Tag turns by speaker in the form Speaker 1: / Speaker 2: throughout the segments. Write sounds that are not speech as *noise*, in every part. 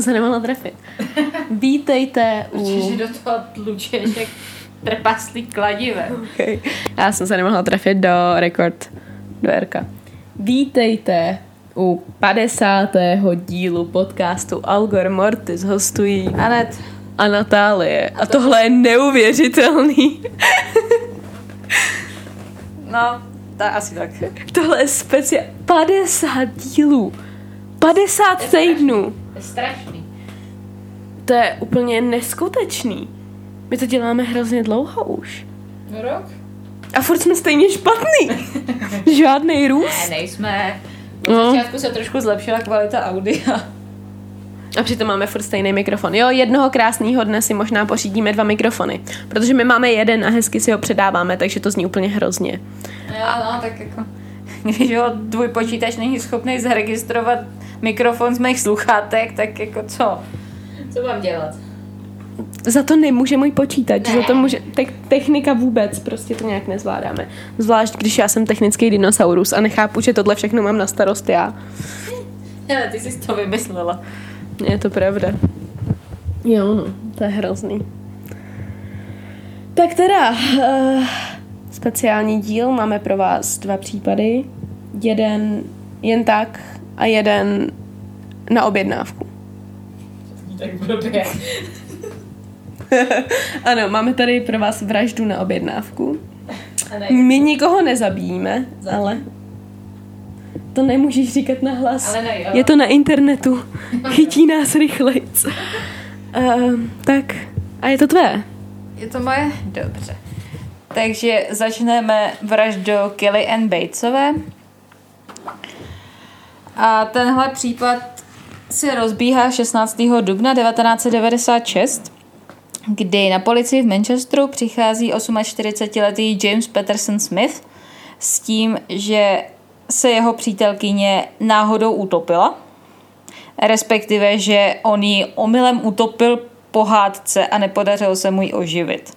Speaker 1: Jsem se nemohla trefit. Vítejte u...
Speaker 2: Protože do toho tlučeš jak trpaslý kladivem.
Speaker 1: Okay. Já jsem se nemohla trefit do rekord, do RK. Vítejte u 50. dílu podcastu Algor Mortis hostují
Speaker 2: Anet.
Speaker 1: a Natálie. A tohle je neuvěřitelný.
Speaker 2: No, ta asi tak.
Speaker 1: Tohle je speciál... 50 dílů. 50 týdnů.
Speaker 2: Je strašný.
Speaker 1: To je úplně neskutečný. My to děláme hrozně dlouho už.
Speaker 2: No rok?
Speaker 1: A furt jsme stejně špatný. *laughs* Žádný
Speaker 2: Ne,
Speaker 1: růst.
Speaker 2: nejsme.
Speaker 1: No.
Speaker 2: Na začátku se trošku zlepšila kvalita audia.
Speaker 1: A přitom máme furt stejný mikrofon. Jo, jednoho krásného dne si možná pořídíme dva mikrofony. Protože my máme jeden a hezky si ho předáváme, takže to zní úplně hrozně.
Speaker 2: Jo, no, tak jako... Když ho tvůj počítač není schopný zaregistrovat mikrofon z mých sluchátek, tak jako co? Co mám dělat?
Speaker 1: Za to nemůže můj počítač,
Speaker 2: Ne.
Speaker 1: za to může te- technika vůbec, prostě to nějak nezvládáme. Zvlášť, když já jsem technický dinosaurus a nechápu, že tohle všechno mám na starost já.
Speaker 2: Hele, ty jsi to vymyslela.
Speaker 1: Je to pravda. Jo, no, to je hrozný. Tak teda, uh, speciální díl, máme pro vás dva případy. Jeden jen tak a jeden na objednávku.
Speaker 2: Tak blbě. *laughs*
Speaker 1: ano, máme tady pro vás vraždu na objednávku. My nikoho nezabijíme, ale to nemůžeš říkat na hlas.
Speaker 2: Ale ne, jo.
Speaker 1: Je to na internetu. *laughs* Chytí nás rychlejc. Uh, tak, a je to tvé.
Speaker 2: Je to moje? Dobře. Takže začneme vraždou Kelly Ann Batesové. A tenhle případ se rozbíhá 16. dubna 1996, kdy na policii v Manchesteru přichází 48-letý James Patterson Smith s tím, že se jeho přítelkyně náhodou utopila, respektive, že on ji omylem utopil po hádce a nepodařilo se mu ji oživit.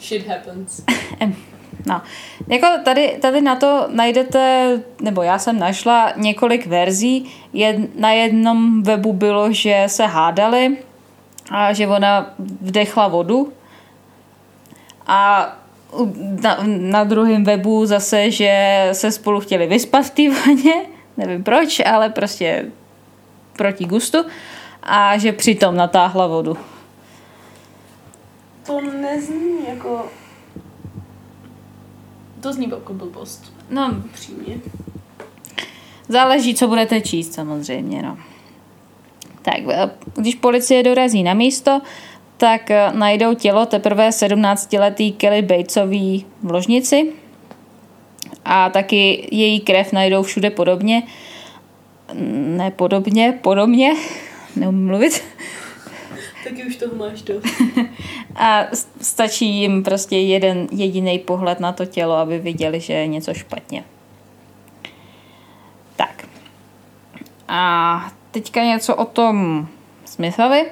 Speaker 1: Shit happens. *laughs*
Speaker 2: No, jako tady, tady na to najdete, nebo já jsem našla několik verzí. Jed, na jednom webu bylo, že se hádali a že ona vdechla vodu. A na, na druhém webu zase, že se spolu chtěli vyspat v té vaně. *laughs* Nevím proč, ale prostě proti gustu. A že přitom natáhla vodu.
Speaker 1: To nezní jako... To zní jako blbost.
Speaker 2: No,
Speaker 1: Přímě.
Speaker 2: Záleží, co budete číst samozřejmě. No. Tak, eh, když policie dorazí na místo, tak eh, najdou tělo teprve 17-letý Kelly Batesový v ložnici a taky její krev najdou všude podobně. Ne podobně, podobně, *laughs* neumím mluvit.
Speaker 1: Taky už toho máš dost. *laughs*
Speaker 2: A stačí jim prostě jeden jediný pohled na to tělo, aby viděli, že je něco špatně. Tak. A teďka něco o tom Smithovi.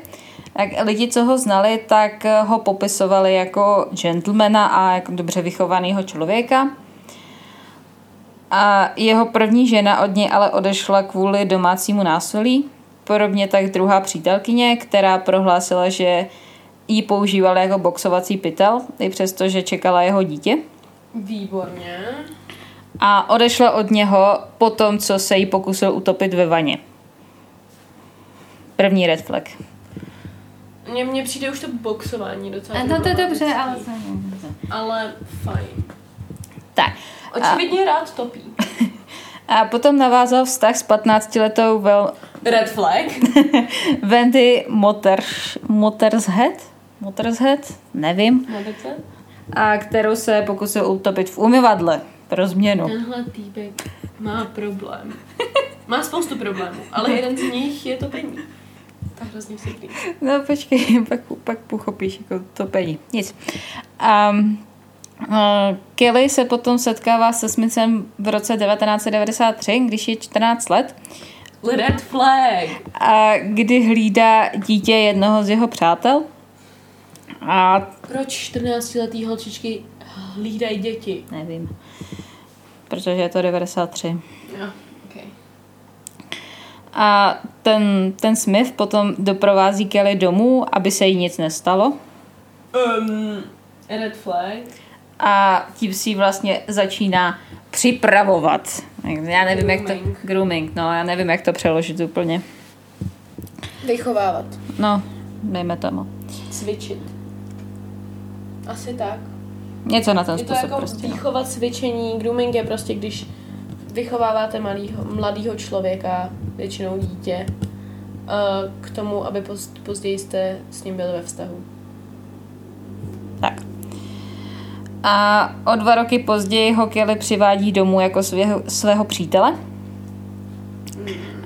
Speaker 2: Tak lidi, co ho znali, tak ho popisovali jako gentlemana a jako dobře vychovaného člověka. A jeho první žena od něj ale odešla kvůli domácímu násilí. Podobně tak druhá přítelkyně, která prohlásila, že ji používala jako boxovací pytel, i přesto, že čekala jeho dítě.
Speaker 1: Výborně.
Speaker 2: A odešla od něho po tom, co se jí pokusil utopit ve vaně. První red flag.
Speaker 1: Mně, mně přijde už to boxování docela.
Speaker 2: No to je dobře, ale...
Speaker 1: Ale fajn.
Speaker 2: Tak.
Speaker 1: Očividně rád topí. *laughs*
Speaker 2: A potom navázal vztah s 15-letou Vel-
Speaker 1: Red flag. *laughs*
Speaker 2: Wendy Moters, Motershead? Motershead? Nevím. A kterou se pokusil utopit v umyvadle. Pro změnu.
Speaker 1: Tenhle týpek má problém. Má spoustu problémů, ale jeden z nich je topení. To hrozně vtipný.
Speaker 2: No počkej, pak, pak pochopíš jako topení. Nic. Um, uh, Kelly se potom setkává se Smithem v roce 1993, když je 14 let,
Speaker 1: Red flag.
Speaker 2: a kdy hlídá dítě jednoho z jeho přátel. A
Speaker 1: Proč 14-letý holčičky hlídají děti?
Speaker 2: nevím, protože je to 93.
Speaker 1: Jo, okay.
Speaker 2: A ten, ten Smith potom doprovází Kelly domů, aby se jí nic nestalo.
Speaker 1: Um, red flag.
Speaker 2: A tím si vlastně začíná připravovat. Já nevím, jak to...
Speaker 1: Grooming.
Speaker 2: Grooming, no, já nevím, jak to přeložit úplně.
Speaker 1: Vychovávat.
Speaker 2: No, dejme tomu.
Speaker 1: Cvičit. Asi tak.
Speaker 2: Něco na ten
Speaker 1: Je to
Speaker 2: způsob
Speaker 1: jako
Speaker 2: prostě. No.
Speaker 1: výchova, cvičení, grooming je prostě, když vychováváte malýho, mladýho člověka, většinou dítě, a k tomu, aby poz, později jste s ním byli ve vztahu.
Speaker 2: Tak. A o dva roky později ho Kelly přivádí domů jako svého, svého přítele.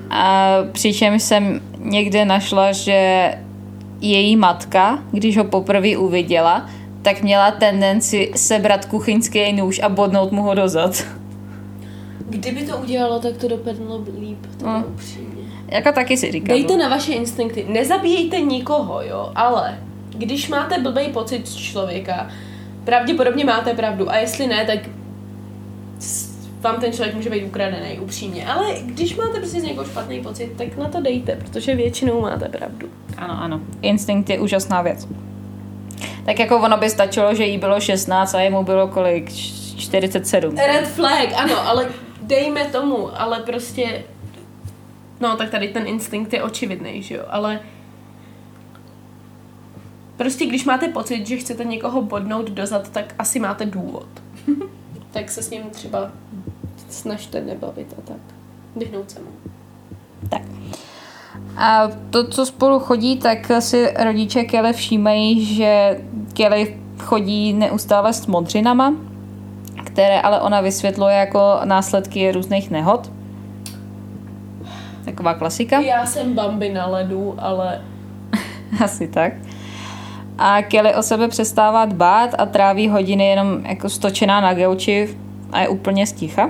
Speaker 2: A přičemž jsem někde našla, že její matka, když ho poprvé uviděla, tak měla tendenci sebrat kuchyňský nůž a bodnout mu ho do zad.
Speaker 1: Kdyby to udělalo, tak to dopadlo líp, to
Speaker 2: No.
Speaker 1: je upřímně.
Speaker 2: Jako taky si říkám.
Speaker 1: Dejte na vaše instinkty. Nezabíjejte nikoho, jo, ale když máte blbý pocit z člověka, pravděpodobně máte pravdu. A jestli ne, tak vám ten člověk může být ukradený, upřímně. Ale když máte prostě z někoho špatný pocit, tak na to dejte, protože většinou máte pravdu.
Speaker 2: Ano, ano. Instinkt je úžasná věc. Tak jako ono by stačilo, že jí bylo 16 a jemu bylo kolik? Č- 47.
Speaker 1: Red flag, ano, ale dejme tomu, ale prostě... No, tak tady ten instinkt je očividný, že jo, ale... Prostě když máte pocit, že chcete někoho bodnout dozad, tak asi máte důvod. *laughs* tak se s ním třeba snažte nebavit a tak. Vyhnout se mu.
Speaker 2: A to, co spolu chodí, tak si rodiče Kelly všímají, že Kelly chodí neustále s modřinama, které ale ona vysvětluje jako následky různých nehod. Taková klasika.
Speaker 1: Já jsem Bambi na ledu, ale *laughs*
Speaker 2: Asi tak. A Kelly o sebe přestává dbát a tráví hodiny jenom jako stočená na gauči a je úplně sticha.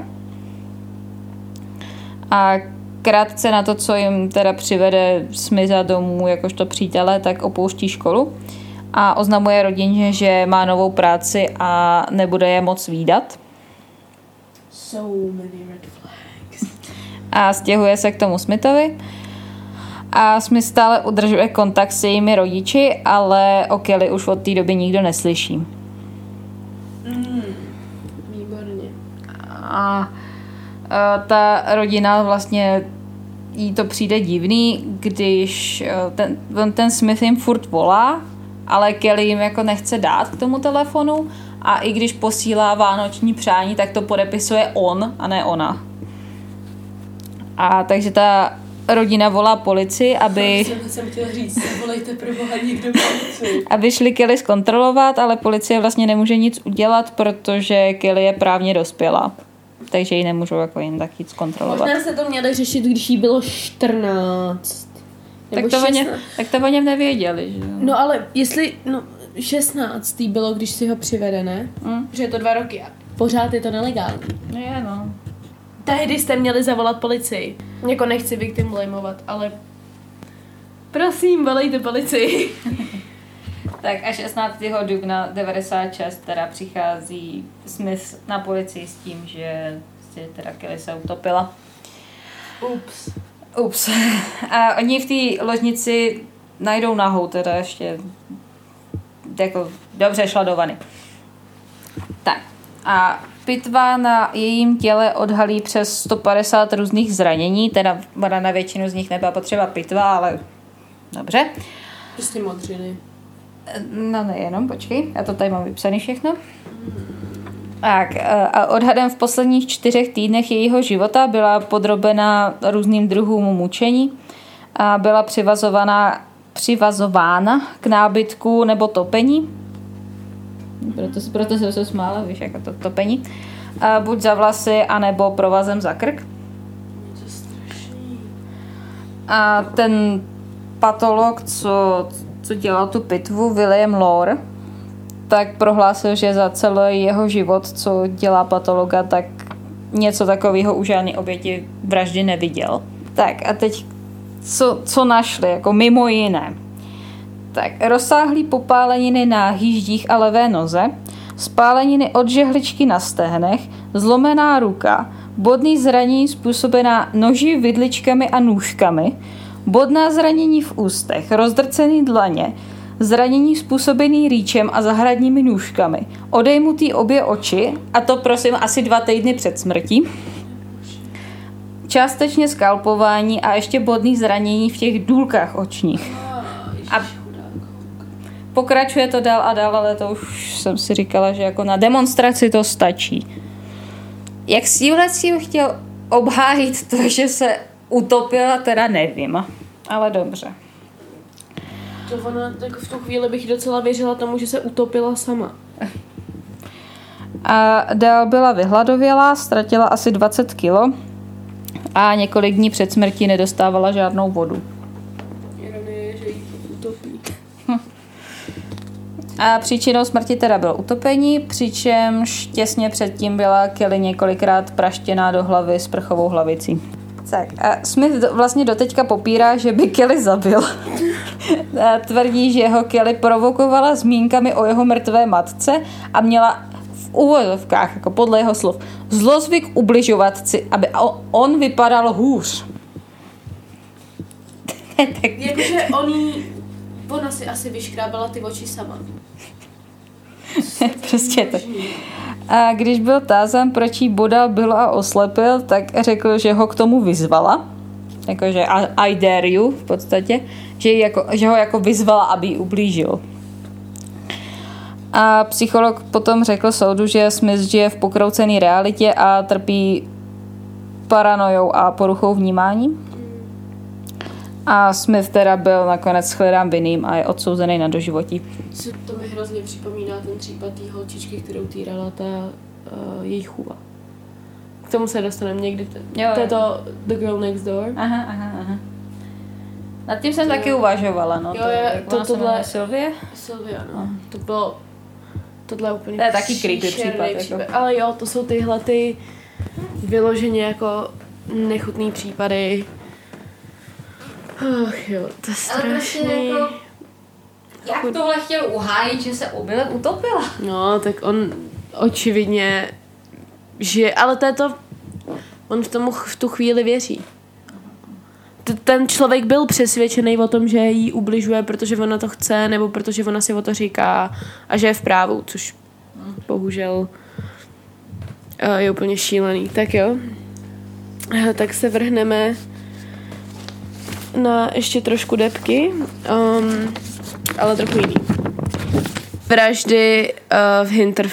Speaker 2: A krátce na to, co jim teda přivede Smitha domů jakožto přítele, tak opouští školu a oznamuje rodině, že má novou práci a nebude je moc výdat.
Speaker 1: so many red flags.
Speaker 2: a stěhuje se k tomu Smithovi. A Smith stále udržuje kontakt s jejími rodiči, ale o Kelly už od té doby nikdo neslyší.
Speaker 1: Výborně.
Speaker 2: A ta rodina vlastně jí to přijde divný, když e, ten, ten Smith jim furt volá, ale Kelly jim jako nechce dát k tomu telefonu a i když posílá vánoční přání, tak to podepisuje on a ne ona. A takže ta rodina volá policii, aby...
Speaker 1: Jsem, jsem chtěla říct, volejte pro boha někdo policii.
Speaker 2: aby šli Kelly zkontrolovat, ale policie vlastně nemůže nic udělat, protože Kelly je právně dospělá. Takže ji nemůžou jako jen tak jít zkontrolovat.
Speaker 1: Možná se to měli řešit, když jí bylo 14.
Speaker 2: Tak to, o něm,
Speaker 1: 16.
Speaker 2: tak to o něm nevěděli, že jo?
Speaker 1: No ale jestli, no 16. bylo, když si ho přivede, ne?
Speaker 2: Mm.
Speaker 1: Že je to dva roky a pořád je to nelegální.
Speaker 2: No je, no.
Speaker 1: Tehdy jste měli zavolat policii. Jako nechci victim blameovat, ale prosím, volejte policii. *laughs*
Speaker 2: Tak a 16. dubna 96 teda přichází Smith na policii s tím, že si teda Kelly se utopila.
Speaker 1: Ups.
Speaker 2: Ups. *laughs* A oni v té ložnici najdou nahou, teda ještě jako dobře šla do vany. Tak. A pitva na jejím těle odhalí přes 150 různých zranění, teda na většinu z nich nebyla potřeba pitva, ale dobře.
Speaker 1: Prostě modřiny.
Speaker 2: No nejenom, počkej, já to tady mám vypsané všechno. Tak a odhadem v posledních čtyřech týdnech jejího života byla podrobena různým druhům mučení a byla přivazovaná, přivazována k nábytku nebo topení. Proto, proto jsem se smála, víš, jako to topení. A buď za vlasy, anebo provazem za krk. A ten patolog, co, co dělal tu pitvu, William Lore, tak prohlásil, že za celý jeho život, co dělá patologa, tak něco takového už žádný oběti vraždy neviděl. Tak a teď, co, co našli, jako mimo jiné. Tak rozsáhlý popáleniny na hýždích a levé noze, spáleniny od žehličky na stehnech, zlomená ruka, bodný zranění způsobená noži, vidličkami a nůžkami, bodná zranění v ústech, rozdrcený dlaně, zranění způsobený rýčem a zahradními nůžkami, odejmutý obě oči, a to prosím asi dva týdny před smrtí, částečně skalpování a ještě bodný zranění v těch důlkách očních. A pokračuje to dál a dál, ale to už jsem si říkala, že jako na demonstraci to stačí. Jak s tímhle tím chtěl obhájit to, že se utopila, teda nevím. Ale dobře.
Speaker 1: To ona, tak v tu chvíli bych docela věřila tomu, že se utopila sama.
Speaker 2: A dál byla vyhladovělá, ztratila asi 20 kilo a několik dní před smrtí nedostávala žádnou vodu.
Speaker 1: Že jí utopí.
Speaker 2: A příčinou smrti teda bylo utopení, přičemž těsně předtím byla Kelly několikrát praštěná do hlavy s prchovou hlavicí. Tak a Smith do, vlastně doteďka popírá, že by Kelly zabil. a *laughs* tvrdí, že jeho Kelly provokovala zmínkami o jeho mrtvé matce a měla v úvodovkách, jako podle jeho slov, zlozvyk ubližovat si, aby on vypadal hůř. *laughs*
Speaker 1: Jakože on jí, ona si asi vyškrábala ty oči sama. *laughs*
Speaker 2: prostě to. A když byl tázán, proč jí bodal byl a oslepil, tak řekl, že ho k tomu vyzvala. Jakože I, dare you v podstatě. Že, jako, že ho jako vyzvala, aby jí ublížil. A psycholog potom řekl soudu, že Smith žije v pokroucené realitě a trpí paranojou a poruchou vnímání. A Smith teda byl nakonec shledán vinným a je odsouzený na doživotí.
Speaker 1: Co to mi hrozně připomíná ten případ té holčičky, kterou týrala ta uh, její chůva. K tomu se dostaneme někdy. T-
Speaker 2: Jo,
Speaker 1: to je to The Girl Next Door.
Speaker 2: Aha, aha, aha. Nad tím jsem taky uvažovala, no.
Speaker 1: Jo,
Speaker 2: to,
Speaker 1: je- to tohle-
Speaker 2: jmenuje Sylvie?
Speaker 1: Sylvia, no. To bylo... Tohle je úplně
Speaker 2: To je taky creepy případ, jako.
Speaker 1: Ale jo, to jsou tyhle ty vyloženě jako nechutný případy. Ach jo, to je strašný.
Speaker 2: jako- Jak tohle chtěl uhájit, že se obilem utopila?
Speaker 1: No, tak on očividně žije, ale to je to, on v tomu v tu chvíli věří. Ten člověk byl přesvědčený o tom, že jí ubližuje, protože ona to chce, nebo protože ona si o to říká a že je v právu, což bohužel eh, je úplně šílený. Tak jo, Eh, tak se vrhneme na ještě trošku depky, um, ale trochu jiný vraždy uh, v Hinter,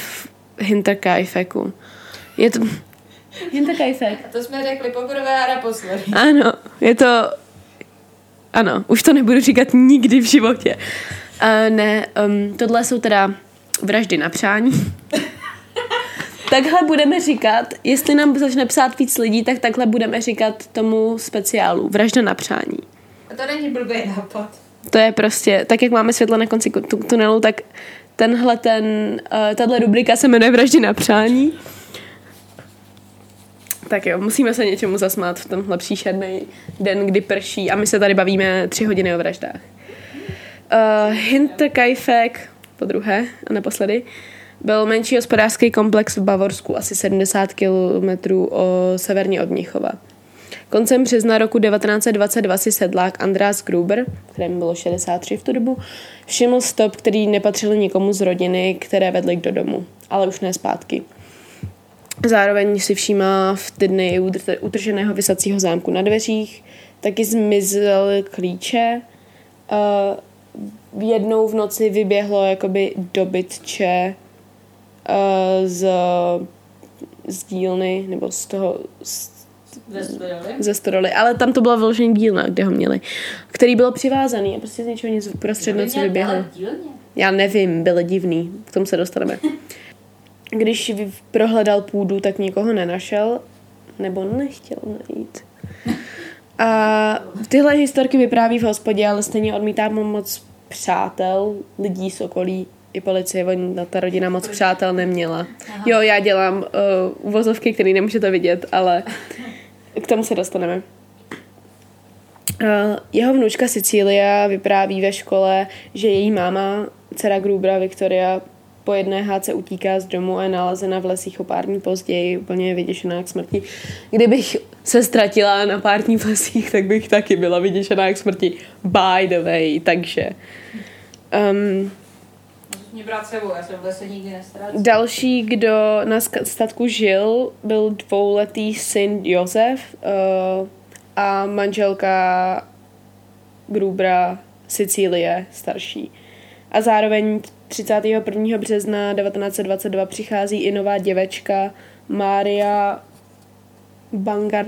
Speaker 1: Hinterkaifeku. Je to... Hinterkaifek.
Speaker 2: To jsme řekli poprvé a naposledy.
Speaker 1: Ano, je to... Ano, už to nebudu říkat nikdy v životě. Uh, ne, um, tohle jsou teda vraždy na přání. *laughs* takhle budeme říkat, jestli nám začne psát víc lidí, tak takhle budeme říkat tomu speciálu. Vražda na přání.
Speaker 2: A to není blbý nápad.
Speaker 1: To je prostě, tak jak máme světlo na konci tu- tunelu, tak tenhle ten, uh, tahle rubrika se jmenuje Vraždy na přání. Tak jo, musíme se něčemu zasmát v tomhle příšerný den, kdy prší a my se tady bavíme tři hodiny o vraždách. Uh, Hinterkaifeck, po druhé a naposledy, byl menší hospodářský komplex v Bavorsku, asi 70 km o severně od Mnichova. Koncem března roku 1922 si sedlák András Gruber, kterému bylo 63 v tu dobu, všiml stop, který nepatřil nikomu z rodiny, které vedly do domu, ale už ne zpátky. Zároveň si všímá v ty dny utrženého vysacího zámku na dveřích, taky zmizel klíče. Uh, jednou v noci vyběhlo jakoby dobytče z, z dílny, nebo z toho, z, ze stodoly, ale tam to byla vyložený dílna, kde ho měli, který byl přivázaný a prostě z něčeho nic prostřed noci vyběhl. Já nevím, byl divný, k tomu se dostaneme. *laughs* Když prohledal půdu, tak nikoho nenašel, nebo nechtěl najít. A tyhle historky vypráví v hospodě, ale stejně odmítá mu moc přátel, lidí z okolí i policie, oni, ta rodina moc přátel neměla. Jo, já dělám uh, uvozovky, které nemůžete vidět, ale k tomu se dostaneme. Uh, jeho vnučka Sicília vypráví ve škole, že její máma, dcera Grubera Victoria, po jedné hádce utíká z domu a je nalezena v lesích o pár dní později, úplně vyděšená k smrti. Kdybych se ztratila na pár dní v lesích, tak bych taky byla vyděšená k smrti. By the way, takže... Um,
Speaker 2: mě brát sebou, já jsem v lese nikdy nestrácel.
Speaker 1: Další, kdo na statku žil, byl dvouletý syn Josef uh, a manželka Grubra Sicílie starší. A zároveň 31. března 1922 přichází i nová děvečka Mária Bangar...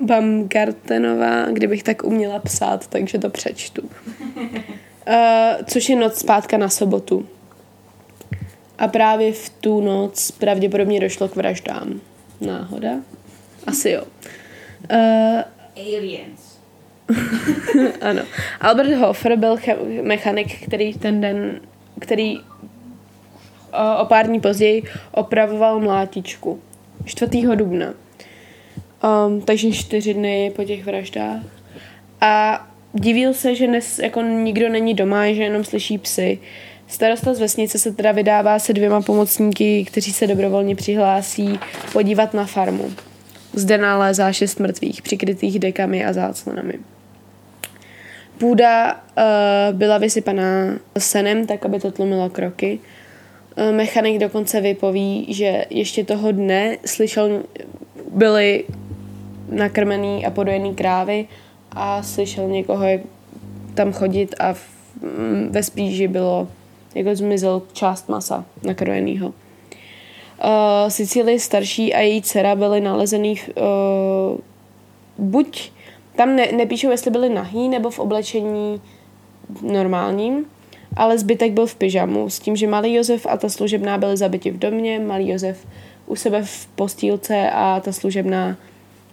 Speaker 1: Bamgartenová, kdybych tak uměla psát, takže to přečtu. Uh, *laughs* což je noc zpátka na sobotu. A právě v tu noc pravděpodobně došlo k vraždám. Náhoda? Asi jo.
Speaker 2: Uh, Aliens. *laughs*
Speaker 1: ano. Albert Hofer byl mechanik, který ten den, který o, o pár dní později opravoval mlátičku. 4. dubna. Um, takže čtyři dny po těch vraždách. A divil se, že nes, jako nikdo není doma, že jenom slyší psy. Starosta z vesnice se teda vydává se dvěma pomocníky, kteří se dobrovolně přihlásí podívat na farmu. Zde nalézá šest mrtvých, přikrytých dekami a záclonami. Půda uh, byla vysypaná senem, tak aby to tlumilo kroky. Uh, mechanik dokonce vypoví, že ještě toho dne slyšel, byly nakrmený a podojený krávy a slyšel někoho jak tam chodit a v, mm, ve spíži bylo, jako zmizel část masa nakrojenýho. Uh, Sicílie starší a její dcera byly nalezený v, uh, buď tam ne, nepíšou, jestli byly nahý nebo v oblečení normálním, ale zbytek byl v pyžamu, s tím, že malý Josef a ta služebná byly zabiti v domě, malý Josef u sebe v postýlce a ta služebná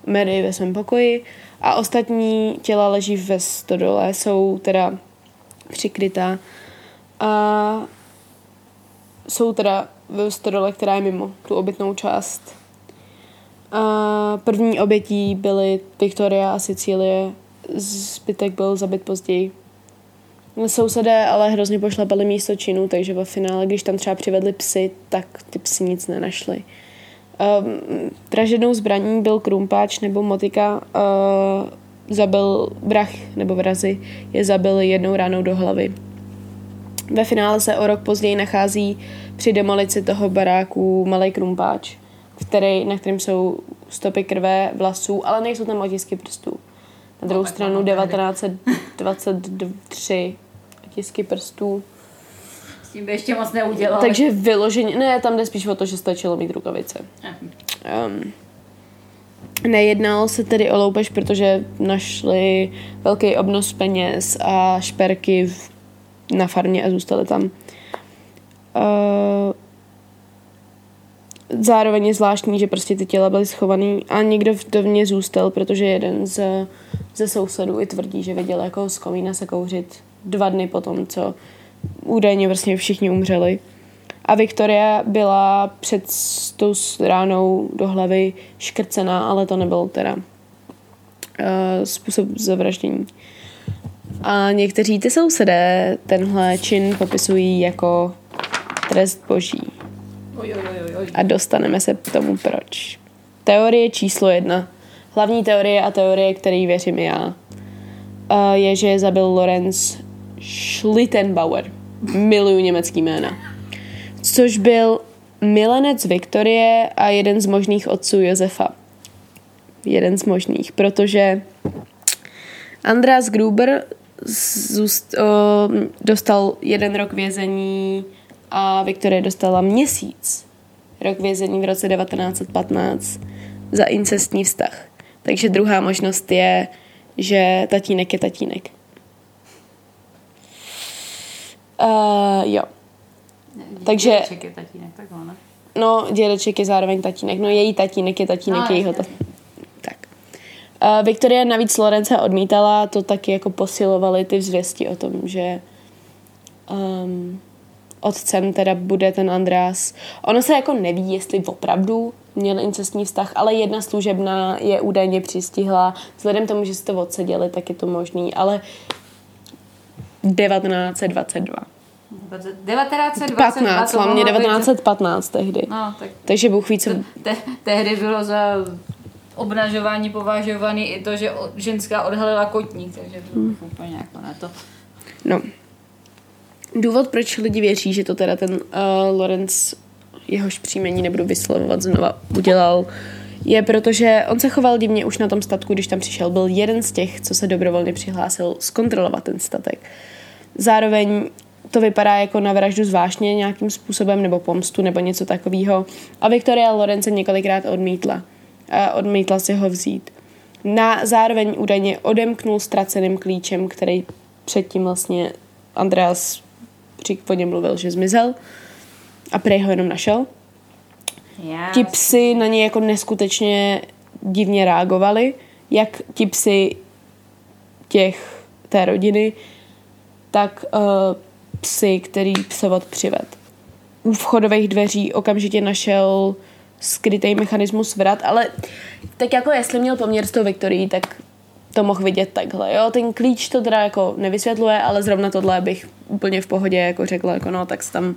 Speaker 1: Mary ve svém pokoji a ostatní těla leží ve stodole, jsou teda přikrytá a jsou teda ve stodole, která je mimo tu obytnou část. A první obětí byly Viktoria a Sicílie, zbytek byl zabit později. Sousedé ale hrozně pošlapali místo činu, takže ve finále, když tam třeba přivedli psy, tak ty psy nic nenašli. Um, vražednou zbraní byl krumpáč nebo motika, uh, zabil vrah nebo vrazy, je zabil jednou ránou do hlavy. Ve finále se o rok později nachází při demolici toho baráku malý krumpáč, který, na kterém jsou stopy krve, vlasů, ale nejsou tam otisky prstů. Na druhou no, stranu 1923 otisky prstů
Speaker 2: tím by ještě moc neudělal.
Speaker 1: Takže vyloženě, ne, tam jde spíš o to, že stačilo mít rukavice. Um, nejednalo se tedy o loupež, protože našli velký obnos peněz a šperky v, na farmě a zůstali tam. Uh, zároveň je zvláštní, že prostě ty těla byly schovaný a někdo v dovně zůstal, protože jeden z, ze sousedů i tvrdí, že viděl jako z komína se kouřit dva dny potom, co údajně vlastně všichni umřeli. A Viktoria byla před tou ránou do hlavy škrcená, ale to nebyl teda uh, způsob zavraždění. A někteří ty sousedé tenhle čin popisují jako trest boží. A dostaneme se k tomu proč. Teorie číslo jedna. Hlavní teorie a teorie, který věřím já, uh, je, že zabil Lorenz Schlittenbauer. Miluju německý jména. Což byl milenec Viktorie a jeden z možných otců Josefa. Jeden z možných, protože Andreas Gruber zůst, o, dostal jeden rok vězení a Viktorie dostala měsíc rok vězení v roce 1915 za incestní vztah. Takže druhá možnost je, že tatínek je tatínek. Uh, jo.
Speaker 2: Takže... Dědeček je tatínek, tak ne?
Speaker 1: No, dědeček je zároveň tatínek. No, její tatínek je tatínek no, jejího tatínek. Tak. Uh, Viktoria navíc Lorence odmítala, to taky jako posilovali ty zvěsti o tom, že um, otcem teda bude ten András. Ono se jako neví, jestli opravdu měl incestní vztah, ale jedna služebná je údajně přistihla. Vzhledem tomu, že to odseděli, tak je to možný, ale 1922.
Speaker 2: 1922
Speaker 1: 15,
Speaker 2: to
Speaker 1: hlavně
Speaker 2: mohlo být-
Speaker 1: 1915 tehdy.
Speaker 2: No, tak
Speaker 1: Takže Bůh ví, co...
Speaker 2: te, tehdy bylo za obnažování považovaný i to, že ženská odhalila kotník, takže to hmm. úplně jako na to.
Speaker 1: No. Důvod, proč lidi věří, že to teda ten uh, Lorenz, jehož příjmení nebudu vyslovovat znova, udělal, je proto, že on se choval divně už na tom statku, když tam přišel. Byl jeden z těch, co se dobrovolně přihlásil zkontrolovat ten statek. Zároveň to vypadá jako na vraždu zvláštně nějakým způsobem, nebo pomstu, nebo něco takového. A Viktoria Lorence několikrát odmítla. A odmítla si ho vzít. Na zároveň údajně odemknul ztraceným klíčem, který předtím vlastně Andreas po něm mluvil, že zmizel. A prej ho jenom našel.
Speaker 2: Já.
Speaker 1: Ti psi na něj jako neskutečně divně reagovali, jak ti psi těch té rodiny, tak uh, psy, který psovod přived. U vchodových dveří okamžitě našel skrytý mechanismus vrat, ale tak jako jestli měl poměr s tou Viktorií, tak to mohl vidět takhle, jo. Ten klíč to teda jako nevysvětluje, ale zrovna tohle bych úplně v pohodě jako řekla, jako no, tak se tam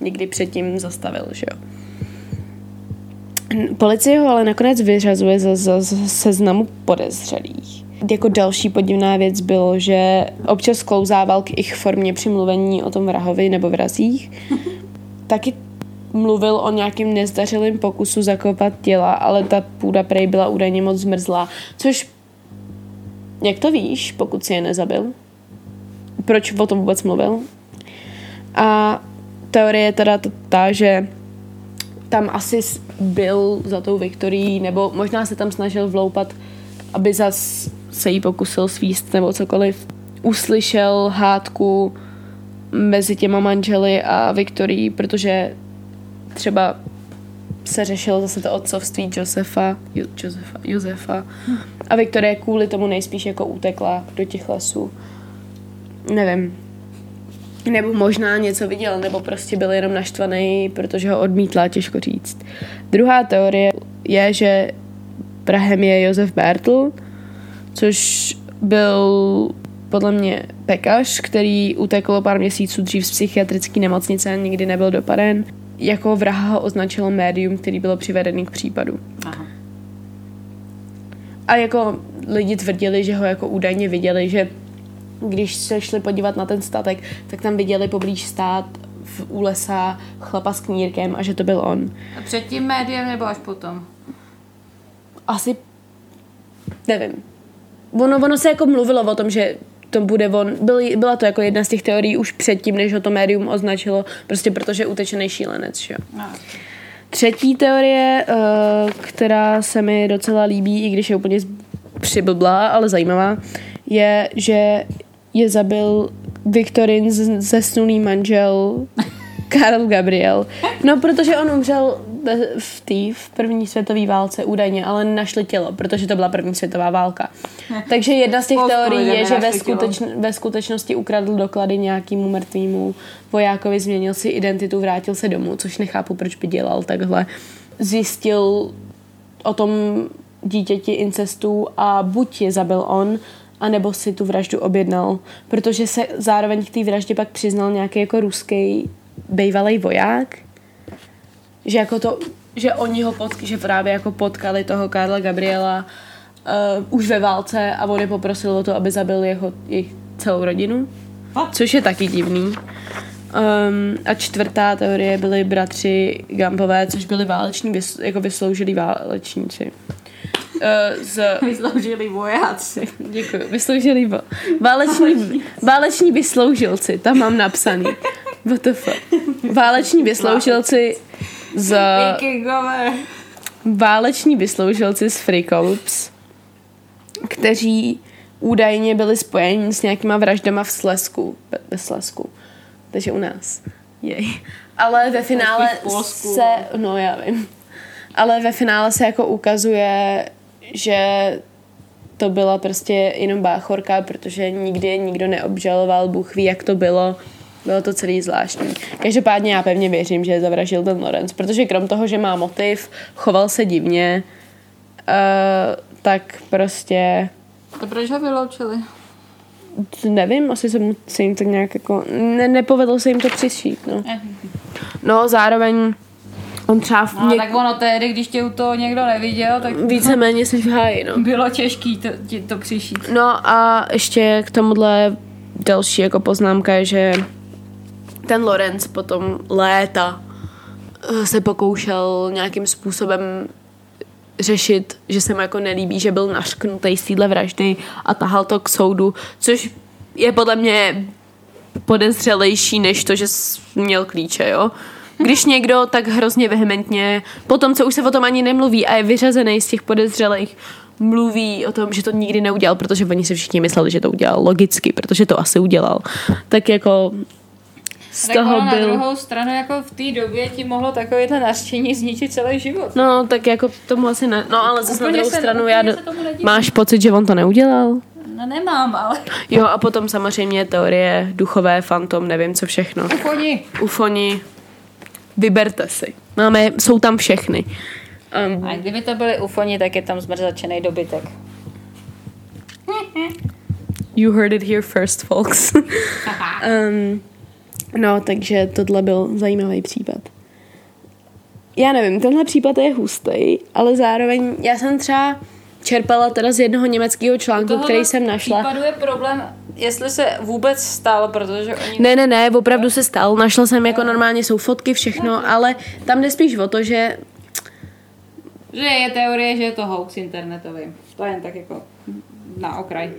Speaker 1: někdy předtím zastavil, že jo. Policie ho ale nakonec vyřazuje ze seznamu podezřelých. Jako další podivná věc bylo, že občas klouzával k ich formě při mluvení o tom vrahovi nebo vrazích. *laughs* Taky mluvil o nějakým nezdařilém pokusu zakopat těla, ale ta půda prej byla údajně moc zmrzlá. Což, jak to víš, pokud si je nezabil? Proč o tom vůbec mluvil? A teorie je teda ta, že tam asi byl za tou Viktorií, nebo možná se tam snažil vloupat, aby zas se jí pokusil svíst nebo cokoliv. Uslyšel hádku mezi těma manželi a Viktorií, protože třeba se řešilo zase to otcovství Josefa, jo, Josefa, Josefa. A Viktorie kvůli tomu nejspíš jako utekla do těch lesů. Nevím. Nebo možná něco viděl, nebo prostě byl jenom naštvaný, protože ho odmítla, těžko říct. Druhá teorie je, že Prahem je Josef Bertl, což byl podle mě pekař, který utekl pár měsíců dřív z psychiatrické nemocnice a nikdy nebyl dopaden. Jako vraha ho označilo médium, který bylo přivedený k případu.
Speaker 2: Aha.
Speaker 1: A jako lidi tvrdili, že ho jako údajně viděli, že když se šli podívat na ten statek, tak tam viděli poblíž stát v u lesa chlapa s knírkem a že to byl on.
Speaker 2: A před tím médiem nebo až potom?
Speaker 1: Asi nevím. Ono, ono se jako mluvilo o tom, že to bude on. Byl, byla to jako jedna z těch teorií už předtím, než ho to médium označilo, prostě protože je utečený šílenec, že jo.
Speaker 2: No.
Speaker 1: Třetí teorie, eh, která se mi docela líbí, i když je úplně přiblblá, ale zajímavá, je, že je zabil Viktorin zesnulý manžel *laughs* Karl Gabriel. No, protože on umřel v té v první světové válce údajně, ale našli tělo, protože to byla první světová válka. *laughs* Takže jedna z těch teorií je, že ve,
Speaker 2: nenašli tělo.
Speaker 1: skuteč, ve skutečnosti ukradl doklady nějakému mrtvému vojákovi, změnil si identitu, vrátil se domů, což nechápu, proč by dělal takhle. Zjistil o tom dítěti incestu a buď je zabil on, anebo si tu vraždu objednal, protože se zároveň k té vraždě pak přiznal nějaký jako ruský bývalý voják, že jako to, že oni ho potk, že právě jako potkali toho Karla Gabriela uh, už ve válce a on je poprosil o to, aby zabil jeho, jejich celou rodinu. Což je taky divný. Um, a čtvrtá teorie byly bratři Gampové, což byli váleční, vys, jako vysloužilí válečníci. Uh, z, *laughs*
Speaker 2: Vysloužili vojáci.
Speaker 1: děkuji, vysloužilí va, váleční, váleční vysloužilci, tam mám napsaný. WTF. Váleční vysloužilci z
Speaker 2: Vikingové.
Speaker 1: váleční vysloužilci z Free Corps, kteří údajně byli spojeni s nějakýma vraždama v Slesku, ve- Slesku, takže u nás. Jej. Ale ve finále se, no já vím, ale ve finále se jako ukazuje, že to byla prostě jenom báchorka, protože nikdy nikdo neobžaloval, Bůh ví, jak to bylo. Bylo to celý zvláštní. Každopádně já pevně věřím, že je zavraždil ten Lorenz, protože krom toho, že má motiv, choval se divně, uh, tak prostě
Speaker 2: To proč ho vyloučili?
Speaker 1: nevím, asi se, mu, se jim tak nějak jako, ne, nepovedlo se jim to přišít, no.
Speaker 2: Eh.
Speaker 1: No, zároveň on třeba v
Speaker 2: No,
Speaker 1: něk-
Speaker 2: tak ono tehdy, když tě u toho někdo neviděl, tak
Speaker 1: víceméně jsi v háji, no.
Speaker 2: bylo těžký to, ti to přišít.
Speaker 1: No a ještě k tomuhle další jako poznámka je, že ten Lorenz potom léta eh, se pokoušel nějakým způsobem řešit, že se mu jako nelíbí, že byl našknutý z téhle vraždy a tahal to k soudu, což je podle mě podezřelejší, než to, že měl klíče, jo? Když někdo tak hrozně vehementně, potom, co už se o tom ani nemluví a je vyřazený z těch podezřelých, mluví o tom, že to nikdy neudělal, protože oni si všichni mysleli, že to udělal logicky, protože to asi udělal. Tak jako z
Speaker 2: Tak
Speaker 1: toho
Speaker 2: ono na
Speaker 1: byl...
Speaker 2: druhou stranu, jako v té době ti mohlo takovéhle nařčení zničit celý život.
Speaker 1: No, tak jako tomu asi ne. No, ale zase na druhou
Speaker 2: se-
Speaker 1: stranu, já... Do... Máš pocit, že on to neudělal?
Speaker 2: No nemám, ale
Speaker 1: Jo, a potom samozřejmě teorie duchové, fantom, nevím co všechno.
Speaker 2: oni.
Speaker 1: Ufoni, vyberte si. Máme, jsou tam všechny. Um,
Speaker 2: A kdyby to byly ufoni, tak je tam zmrzačený dobytek.
Speaker 1: you heard it here first, folks. um, no, takže tohle byl zajímavý případ. Já nevím, tenhle případ je hustý, ale zároveň já jsem třeba čerpala teda z jednoho německého článku, který jsem našla.
Speaker 2: případu je problém, jestli se vůbec stal, protože oni...
Speaker 1: Ne, ne, ne, opravdu se stal. Našla jsem jako normálně, jsou fotky, všechno, ale tam jde spíš o to, že
Speaker 2: Že je teorie, že je to hoax internetový. To je jen tak jako na okraj.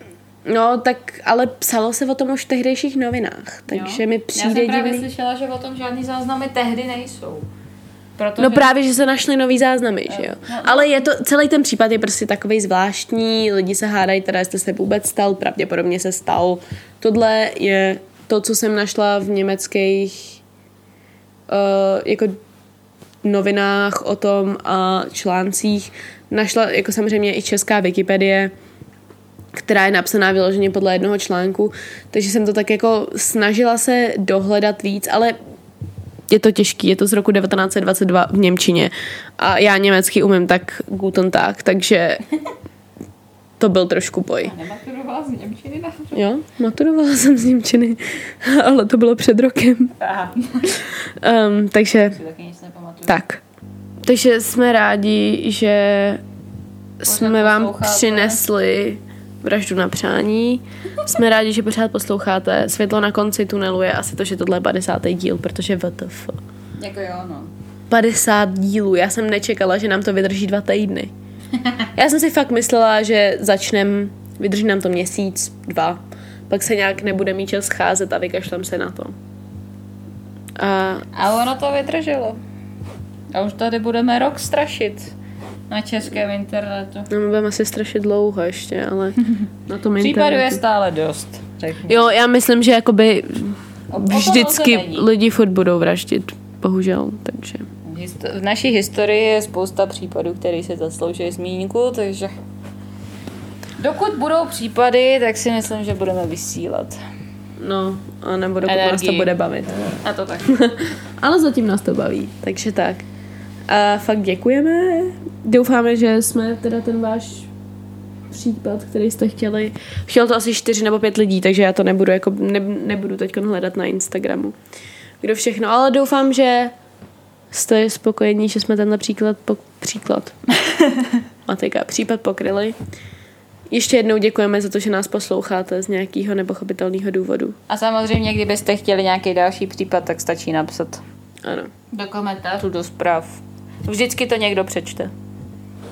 Speaker 1: No, tak ale psalo se o tom už v tehdejších novinách, takže
Speaker 2: Jo.
Speaker 1: mi
Speaker 2: Já
Speaker 1: přijde
Speaker 2: jsem právě
Speaker 1: divný.
Speaker 2: slyšela, že o tom žádný záznamy tehdy nejsou. Protože...
Speaker 1: No právě, že se našly nový záznamy, že jo. Ale je to, celý ten případ je prostě takový zvláštní, lidi se hádají teda, jestli se vůbec stal, pravděpodobně se stal. Tohle je to, co jsem našla v německých uh, jako novinách o tom a článcích. Našla jako samozřejmě i česká Wikipedie, která je napsaná vyloženě podle jednoho článku, takže jsem to tak jako snažila se dohledat víc, ale je to těžký, je to z roku 1922 v Němčině a já německy umím tak guten tak, takže to byl trošku boj.
Speaker 2: Nematurovala z Němčiny na
Speaker 1: Jo, maturovala jsem z Němčiny, *laughs* ale to bylo před rokem.
Speaker 2: Aha. *laughs*
Speaker 1: Um, takže tak. Takže jsme rádi, že jsme vám přinesli vraždu na přání. Jsme rádi, že pořád posloucháte. Světlo na konci tunelu je asi to, že tohle je 50. díl, protože VTF.
Speaker 2: Jako jo, no.
Speaker 1: 50 dílů. Já jsem nečekala, že nám to vydrží dva týdny. Já jsem si fakt myslela, že začnem, vydrží nám to měsíc, dva, pak se nějak nebude mít čas scházet a vykašlem se na to. A
Speaker 2: A ono to vydrželo. A už tady budeme rok strašit na českém internetu.
Speaker 1: no, my budeme asi strašit dlouho ještě, ale *laughs* na tom
Speaker 2: Případů je
Speaker 1: internetu.
Speaker 2: stále dost. Řeknu.
Speaker 1: Jo, já myslím, že jakoby vždycky lidi furt budou vraždit. Bohužel, takže.
Speaker 2: V naší historii je spousta případů, které si zaslouží zmínku, takže dokud budou případy, tak si myslím, že budeme vysílat.
Speaker 1: No, a nebo dokud nás to
Speaker 2: Energii.
Speaker 1: bude bavit.
Speaker 2: A to tak. *laughs*
Speaker 1: Ale zatím nás to baví, takže tak. A fakt děkujeme. Doufáme, že jsme teda ten váš případ, který jste chtěli. Chtěl to asi čtyři nebo pět lidí, takže já to nebudu, jako, ne, nebudu teď hledat na Instagramu. Kdo všechno, ale doufám, že jste spokojení, že jsme tenhle příklad, po, příklad, *laughs* Matika, případ pokryli. Ještě jednou děkujeme za to, že nás posloucháte z nějakého nepochopitelného důvodu.
Speaker 2: A samozřejmě, kdybyste chtěli nějaký další případ, tak stačí napsat
Speaker 1: Ano.
Speaker 2: do komentářů, do zpráv. Vždycky to někdo přečte.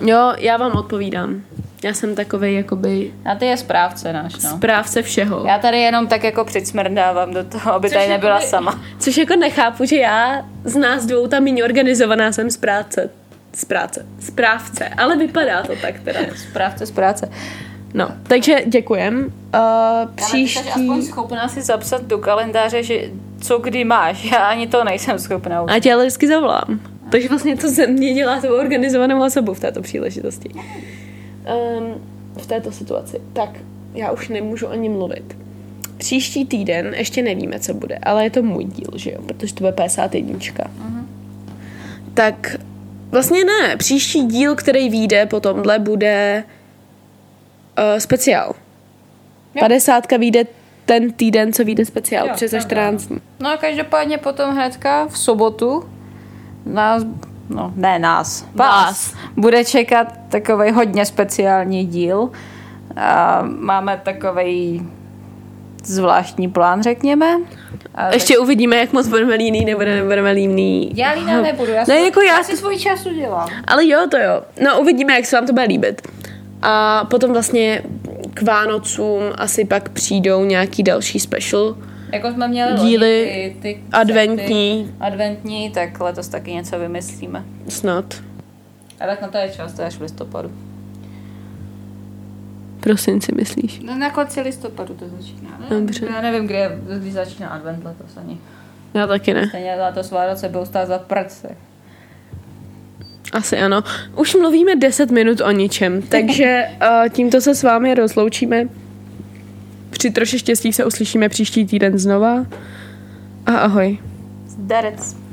Speaker 1: Jo, já vám odpovídám. Já jsem takovej jakoby
Speaker 2: A ty je správce náš, no.
Speaker 1: správce všeho.
Speaker 2: Já tady jenom tak jako přicmrdávám do toho, aby tady nebyla sama.
Speaker 1: Což jako nechápu, že já z nás dvou ta méně organizovaná jsem správce. Správce. Správce. Ale vypadá to tak teda.
Speaker 2: Správce z práce.
Speaker 1: No, takže děkujem. Uh,
Speaker 2: Příští...
Speaker 1: příští...
Speaker 2: aspoň schopná si zapsat do kalendáře, že co kdy máš. Já ani to nejsem schopná.
Speaker 1: A tě ale vždycky zavolám. Takže vlastně to ze mě dělá tou organizovanou osobu v této příležitosti. Um, v této situaci. Tak, já už nemůžu ani mluvit. Příští týden ještě nevíme, co bude, ale je to můj díl, že jo, protože to bude 51. Uh-huh. Tak vlastně ne, příští díl, který vyjde po tomhle, bude uh, speciál. Padesátka vyjde ten týden, co vyjde speciál,
Speaker 2: Jo,
Speaker 1: přes za
Speaker 2: pravda.
Speaker 1: 14 dní.
Speaker 2: No a každopádně potom hnedka v sobotu nás, no ne nás, vás, bude čekat takový hodně speciální díl. A máme takový zvláštní plán, řekněme. A
Speaker 1: Ještě uvidíme, jak moc budeme líný, nebo nebudeme líný.
Speaker 2: Já líná nebudu, já,
Speaker 1: Ne, jako já-
Speaker 2: já si svůj čas udělám.
Speaker 1: Ale jo, to jo. No uvidíme, jak se vám to bude líbit. A potom vlastně k Vánocům asi pak přijdou nějaký další special.
Speaker 2: Jako jsme měli
Speaker 1: Díly
Speaker 2: ty, ty
Speaker 1: adventní.
Speaker 2: sety adventní, tak letos taky něco vymyslíme.
Speaker 1: Snad.
Speaker 2: A tak na to je čas, to je až v listopadu.
Speaker 1: Prosinci, myslíš?
Speaker 2: No na konci listopadu to začíná. Ne?
Speaker 1: Dobře.
Speaker 2: Já nevím, kdy, je, kdy začíná advent letos ani.
Speaker 1: Já taky ne.
Speaker 2: Stejně letos Vánoce budou stát za prce.
Speaker 1: Asi ano. Už mluvíme 10 minut o ničem, takže uh, *laughs* tímto se s vámi rozloučíme. Při troši štěstí se uslyšíme příští týden znova. A ahoj.
Speaker 2: Zdarec.